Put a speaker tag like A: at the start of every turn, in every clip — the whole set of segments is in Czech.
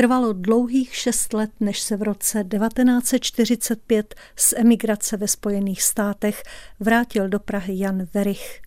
A: Trvalo dlouhých šest let, než se v roce 1945 z emigrace ve Spojených státech vrátil do Prahy Jan Verich.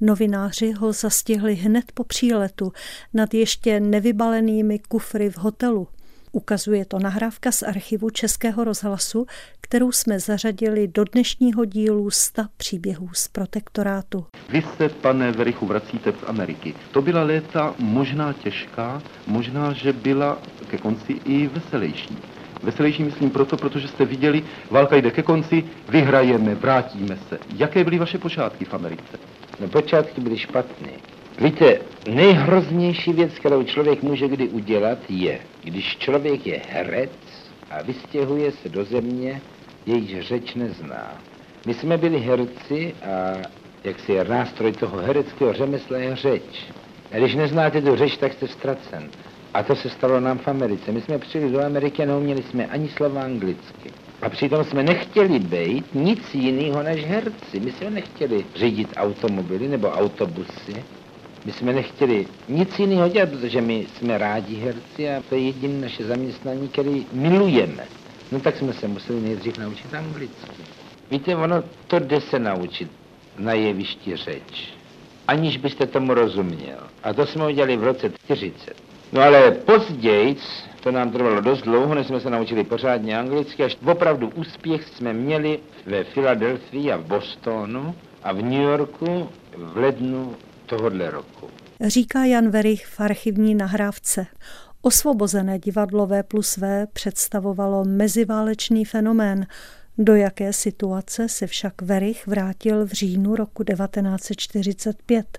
A: Novináři ho zastihli hned po příletu nad ještě nevybalenými kufry v hotelu. Ukazuje to nahrávka z archivu Českého rozhlasu, kterou jsme zařadili do dnešního dílu 100 příběhů z protektorátu.
B: Vy se, pane Verichu, vracíte z Ameriky. To byla léta možná těžká, možná, že byla ke konci i veselější. Veselější myslím proto, protože jste viděli, válka jde ke konci, vyhrajeme, vrátíme se. Jaké byly vaše počátky v Americe?
C: No počátky byly špatné. Víte, nejhroznější věc, kterou člověk může kdy udělat, je, když člověk je herec a vystěhuje se do země, jejíž řeč nezná. My jsme byli herci a jak si je nástroj toho hereckého řemesla je řeč. A když neznáte tu řeč, tak jste ztracen. A to se stalo nám v Americe. My jsme přijeli do Ameriky a neuměli jsme ani slova anglicky. A přitom jsme nechtěli být nic jiného než herci. My jsme nechtěli řídit automobily nebo autobusy. My jsme nechtěli nic jiného dělat, protože my jsme rádi herci a to je jediné naše zaměstnání, který milujeme. No tak jsme se museli nejdřív naučit anglicky. Víte, ono to jde se naučit na jevišti řeč, aniž byste tomu rozuměl. A to jsme udělali v roce 40. No ale později, to nám trvalo dost dlouho, než jsme se naučili pořádně anglicky, až opravdu úspěch jsme měli ve Filadelfii a v Bostonu a v New Yorku v lednu tohohle roku.
A: Říká Jan Verich v archivní nahrávce. Osvobozené divadlové plus V představovalo meziválečný fenomén, do jaké situace se však Verich vrátil v říjnu roku 1945.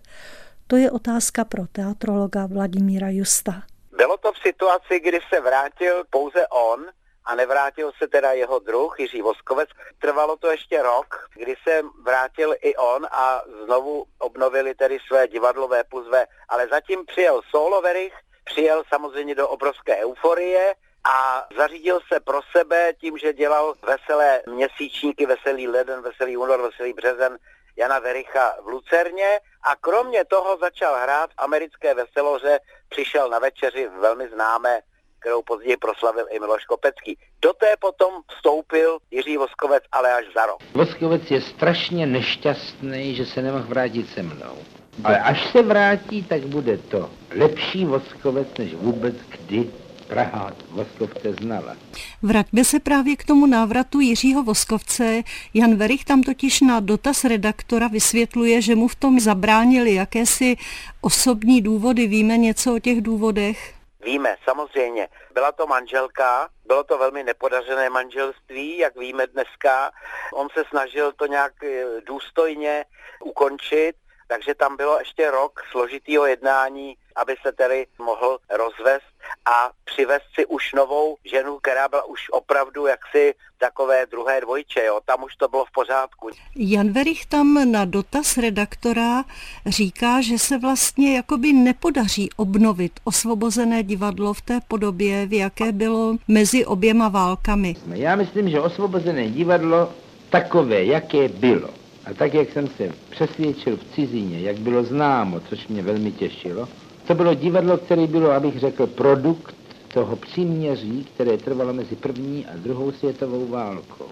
A: To je otázka pro teatrologa Vladimíra Justa.
D: Bylo to v situaci, kdy se vrátil pouze on a nevrátil se teda jeho druh Jiří Voskovec. Trvalo to ještě rok, kdy se vrátil i on a znovu obnovili tedy své divadlové puzve, ale zatím přijel solo Verich, přijel samozřejmě do obrovské euforie, a zařídil se pro sebe tím, že dělal veselé měsíčníky, veselý leden, veselý únor, veselý březen Jana Vericha v Lucerně a kromě toho začal hrát v americké veseloře, přišel na večeři velmi známé kterou později proslavil i Miloš Kopecký. Do té potom vstoupil Jiří Voskovec, ale až za rok.
C: Voskovec je strašně nešťastný, že se nemohl vrátit se mnou. Ale až se vrátí, tak bude to lepší Voskovec, než vůbec kdy Praha Voskovce znala.
A: Vraťme se právě k tomu návratu Jiřího Voskovce. Jan Verich tam totiž na dotaz redaktora vysvětluje, že mu v tom zabránili jakési osobní důvody. Víme něco o těch důvodech?
D: Víme, samozřejmě. Byla to manželka, bylo to velmi nepodařené manželství, jak víme dneska. On se snažil to nějak eh, důstojně ukončit, takže tam bylo ještě rok složitýho jednání, aby se tedy mohl rozvést a přivést si už novou ženu, která byla už opravdu jaksi takové druhé dvojče, jo. tam už to bylo v pořádku.
A: Jan Verich tam na dotaz redaktora říká, že se vlastně jakoby nepodaří obnovit osvobozené divadlo v té podobě, v jaké bylo mezi oběma válkami.
C: Já myslím, že osvobozené divadlo takové, jaké bylo, a tak, jak jsem se přesvědčil v cizině, jak bylo známo, což mě velmi těšilo, to bylo divadlo, které bylo, abych řekl, produkt toho příměří, které trvalo mezi první a druhou světovou válkou.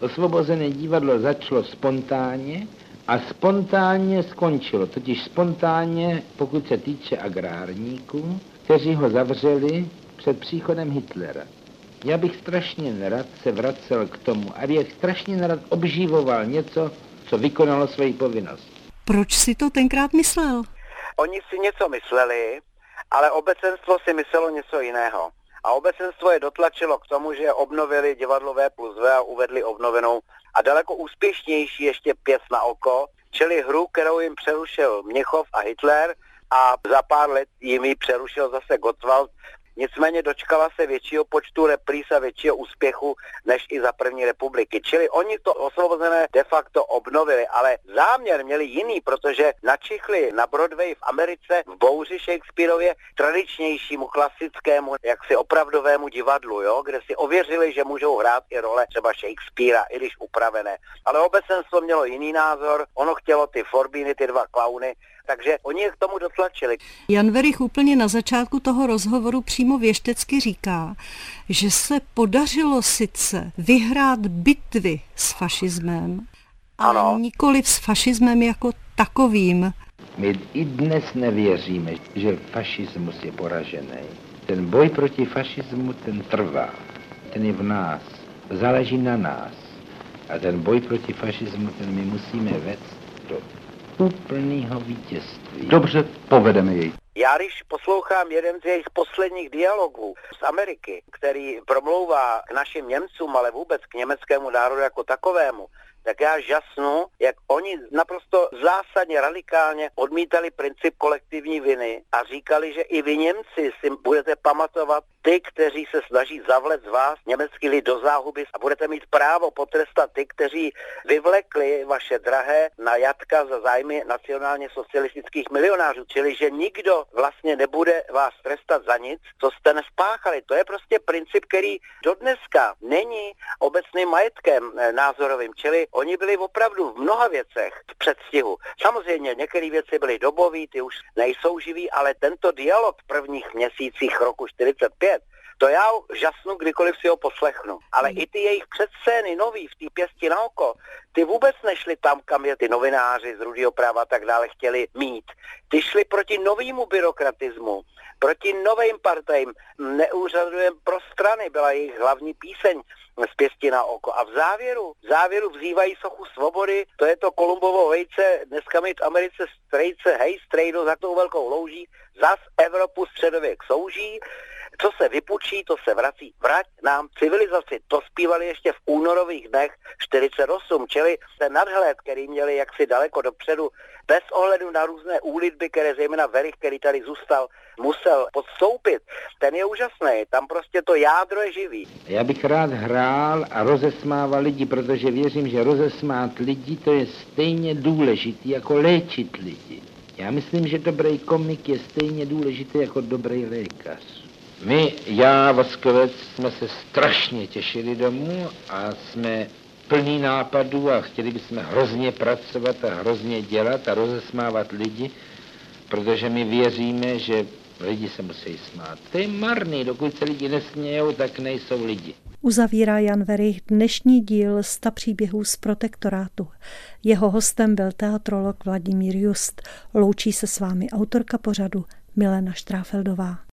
C: Osvobozené divadlo začalo spontánně a spontánně skončilo, totiž spontánně, pokud se týče agrárníků, kteří ho zavřeli před příchodem Hitlera. Já bych strašně nerad se vracel k tomu a bych strašně nerad obživoval něco, co vykonalo svoji povinnost.
A: Proč si to tenkrát myslel?
D: Oni si něco mysleli, ale obecenstvo si myslelo něco jiného. A obecenstvo je dotlačilo k tomu, že obnovili divadlové plus V a uvedli obnovenou a daleko úspěšnější ještě pěs na oko, čili hru, kterou jim přerušil Měchov a Hitler a za pár let jim ji přerušil zase Gottwald nicméně dočkala se většího počtu repríz a většího úspěchu než i za první republiky. Čili oni to osvobozené de facto obnovili, ale záměr měli jiný, protože načichli na Broadway v Americe v bouři Shakespeareově tradičnějšímu, klasickému, jaksi opravdovému divadlu, jo, kde si ověřili, že můžou hrát i role třeba Shakespearea, i když upravené. Ale obecenstvo mělo jiný názor, ono chtělo ty Forbíny, ty dva klauny, takže oni je k tomu dotlačili.
A: Jan Verich úplně na začátku toho rozhovoru přímo věštecky říká, že se podařilo sice vyhrát bitvy s fašismem, ale ano. nikoli s fašismem jako takovým.
C: My i dnes nevěříme, že fašismus je poražený. Ten boj proti fašismu, ten trvá. Ten je v nás. Záleží na nás. A ten boj proti fašismu, ten my musíme vést do úplného vítězství.
B: Dobře, povedeme jej.
D: Já když poslouchám jeden z jejich posledních dialogů z Ameriky, který promlouvá k našim Němcům, ale vůbec k německému národu jako takovému, tak já žasnu, jak oni naprosto zásadně, radikálně odmítali princip kolektivní viny a říkali, že i vy Němci si budete pamatovat ty, kteří se snaží zavlet z vás německý lid do záhuby a budete mít právo potrestat ty, kteří vyvlekli vaše drahé na jatka za zájmy nacionálně socialistických milionářů. Čili, že nikdo vlastně nebude vás trestat za nic, co jste nespáchali. To je prostě princip, který do dneska není obecným majetkem eh, názorovým. Čili oni byli opravdu v mnoha věcech v předstihu. Samozřejmě některé věci byly dobové, ty už nejsou živí, ale tento dialog v prvních měsících roku 45 to já žasnu, kdykoliv si ho poslechnu. Ale hmm. i ty jejich předscény nový v té pěsti na oko, ty vůbec nešli tam, kam je ty novináři z rudého práva a tak dále chtěli mít. Ty šli proti novému byrokratismu, proti novým partajím. Neúřadujeme pro strany, byla jejich hlavní píseň z pěsti na oko. A v závěru, v závěru vzývají sochu svobody, to je to Kolumbovo vejce, dneska mít v Americe strejce, hej, strejdo za tou velkou louží, zas Evropu středověk souží, co se vypučí, to se vrací. Vrať nám civilizaci. To zpívali ještě v únorových dnech 48, čili ten nadhled, který měli jaksi daleko dopředu, bez ohledu na různé úlitby, které zejména Verich, který tady zůstal, musel podstoupit, ten je úžasný. Tam prostě to jádro je živý.
C: Já bych rád hrál a rozesmával lidi, protože věřím, že rozesmát lidi to je stejně důležitý jako léčit lidi. Já myslím, že dobrý komik je stejně důležitý jako dobrý lékař. My, já, Voskovec, jsme se strašně těšili domů a jsme plní nápadů a chtěli bychom hrozně pracovat a hrozně dělat a rozesmávat lidi, protože my věříme, že lidi se musí smát. To je marný, dokud se lidi nesmějou, tak nejsou lidi.
A: Uzavírá Jan Verich dnešní díl sta příběhů z protektorátu. Jeho hostem byl teatrolog Vladimír Just. Loučí se s vámi autorka pořadu Milena Štráfeldová.